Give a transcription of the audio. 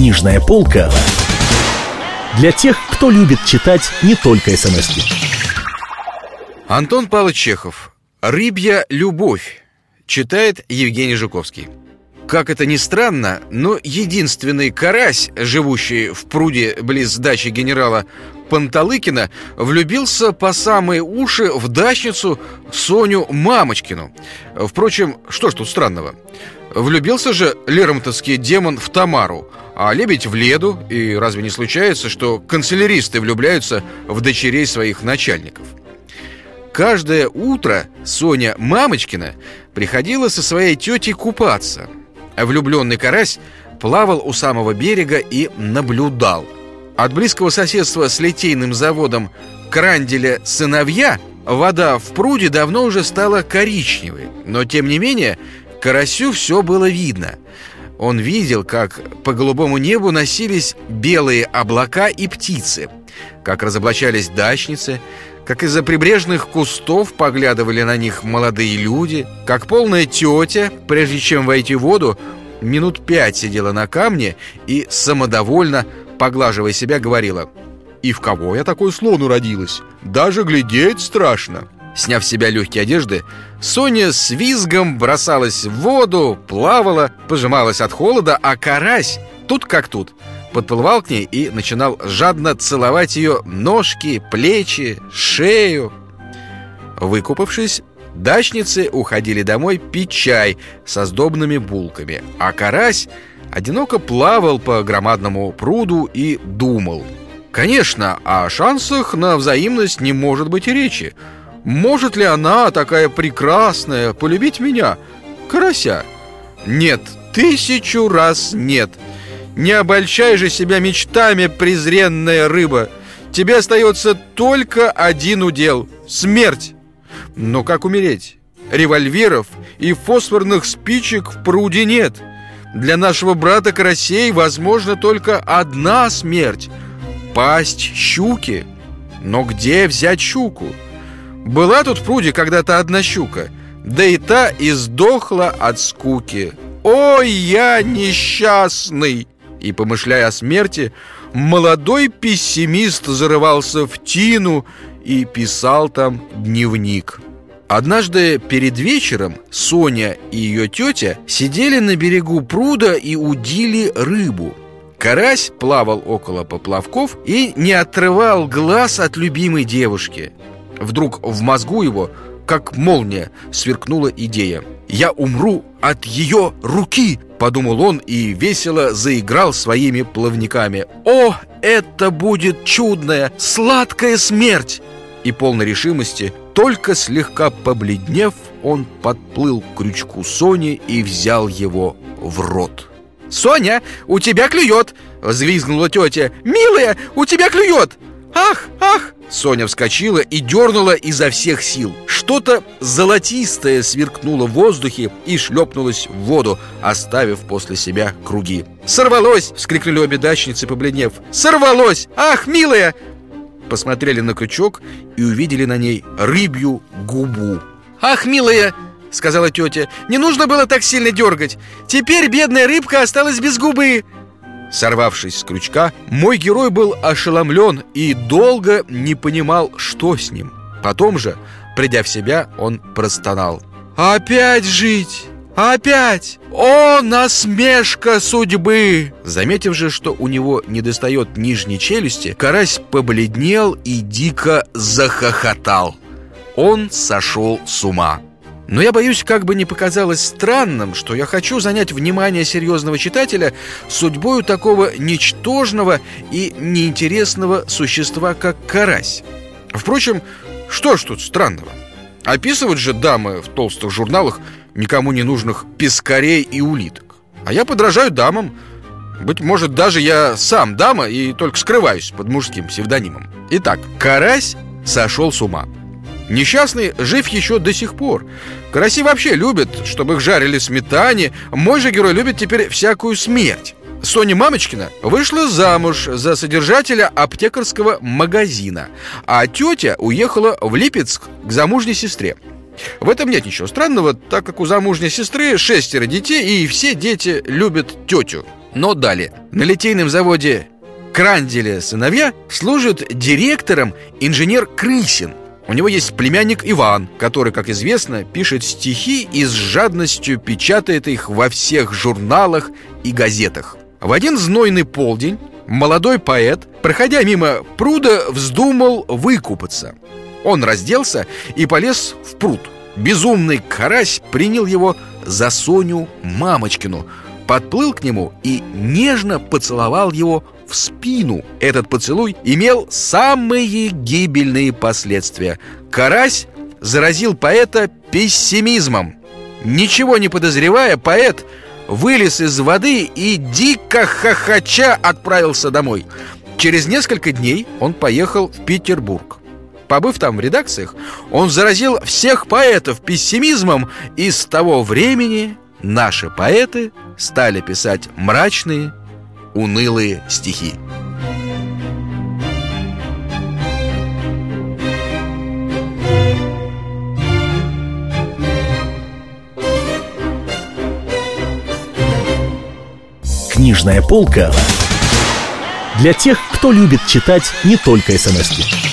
Книжная полка для тех, кто любит читать не только смс -ки. Антон Павлович Чехов «Рыбья любовь» читает Евгений Жуковский. Как это ни странно, но единственный карась, живущий в пруде близ дачи генерала Панталыкина, влюбился по самые уши в дачницу Соню Мамочкину. Впрочем, что ж тут странного? Влюбился же лермонтовский демон в Тамару, а лебедь в Леду, и разве не случается, что канцеляристы влюбляются в дочерей своих начальников? Каждое утро Соня Мамочкина приходила со своей тетей купаться – Влюбленный карась плавал у самого берега и наблюдал. От близкого соседства с литейным заводом Кранделя «Сыновья» вода в пруде давно уже стала коричневой, но тем не менее карасю все было видно. Он видел, как по голубому небу носились белые облака и птицы, как разоблачались дачницы, как из-за прибрежных кустов поглядывали на них молодые люди, как полная тетя, прежде чем войти в воду, минут пять сидела на камне и самодовольно, поглаживая себя, говорила «И в кого я такой слон уродилась? Даже глядеть страшно!» Сняв с себя легкие одежды, Соня с визгом бросалась в воду, плавала, пожималась от холода, а карась, тут как тут, подплывал к ней и начинал жадно целовать ее ножки, плечи, шею. Выкупавшись, дачницы уходили домой пить чай со сдобными булками, а карась одиноко плавал по громадному пруду и думал. Конечно, о шансах на взаимность не может быть и речи. Может ли она, такая прекрасная, полюбить меня, карася? Нет, тысячу раз нет – не обольщай же себя мечтами, презренная рыба. Тебе остается только один удел — смерть. Но как умереть? Револьверов и фосфорных спичек в пруде нет. Для нашего брата Карасей возможно только одна смерть — пасть щуки. Но где взять щуку? Была тут в пруде когда-то одна щука, да и та издохла от скуки. Ой, я несчастный! И, помышляя о смерти, молодой пессимист зарывался в тину и писал там дневник. Однажды перед вечером Соня и ее тетя сидели на берегу пруда и удили рыбу. Карась плавал около поплавков и не отрывал глаз от любимой девушки. Вдруг в мозгу его, как молния, сверкнула идея. «Я умру от ее руки!» Подумал он и весело заиграл своими плавниками О, это будет чудная, сладкая смерть! И полной решимости, только слегка побледнев, он подплыл к крючку Сони и взял его в рот «Соня, у тебя клюет!» — взвизгнула тетя «Милая, у тебя клюет!» «Ах, ах!» Соня вскочила и дернула изо всех сил. Что-то золотистое сверкнуло в воздухе и шлепнулось в воду, оставив после себя круги. «Сорвалось!» — вскрикнули обе дачницы, побледнев. «Сорвалось! Ах, милая!» Посмотрели на крючок и увидели на ней рыбью губу. «Ах, милая!» — сказала тетя. «Не нужно было так сильно дергать. Теперь бедная рыбка осталась без губы!» Сорвавшись с крючка, мой герой был ошеломлен и долго не понимал, что с ним. Потом же, придя в себя, он простонал. «Опять жить! Опять! О, насмешка судьбы!» Заметив же, что у него недостает нижней челюсти, карась побледнел и дико захохотал. Он сошел с ума. Но я боюсь, как бы не показалось странным, что я хочу занять внимание серьезного читателя судьбою такого ничтожного и неинтересного существа, как карась. Впрочем, что ж тут странного? Описывают же дамы в толстых журналах никому не нужных пескарей и улиток. А я подражаю дамам. Быть может, даже я сам дама и только скрываюсь под мужским псевдонимом. Итак, карась сошел с ума. Несчастный жив еще до сих пор. Караси вообще любят, чтобы их жарили сметане. Мой же герой любит теперь всякую смерть. Соня Мамочкина вышла замуж за содержателя аптекарского магазина, а тетя уехала в Липецк к замужней сестре. В этом нет ничего странного, так как у замужней сестры шестеро детей, и все дети любят тетю. Но далее. На литейном заводе Кранделя сыновья служит директором инженер Крысин. У него есть племянник Иван, который, как известно, пишет стихи и с жадностью печатает их во всех журналах и газетах. В один знойный полдень молодой поэт, проходя мимо пруда, вздумал выкупаться. Он разделся и полез в пруд. Безумный карась принял его за Соню Мамочкину, подплыл к нему и нежно поцеловал его в спину. Этот поцелуй имел самые гибельные последствия. Карась заразил поэта пессимизмом. Ничего не подозревая, поэт вылез из воды и дико хохоча отправился домой. Через несколько дней он поехал в Петербург. Побыв там в редакциях, он заразил всех поэтов пессимизмом, и с того времени наши поэты стали писать мрачные, унылые стихи. Книжная полка для тех, кто любит читать не только смс -ки.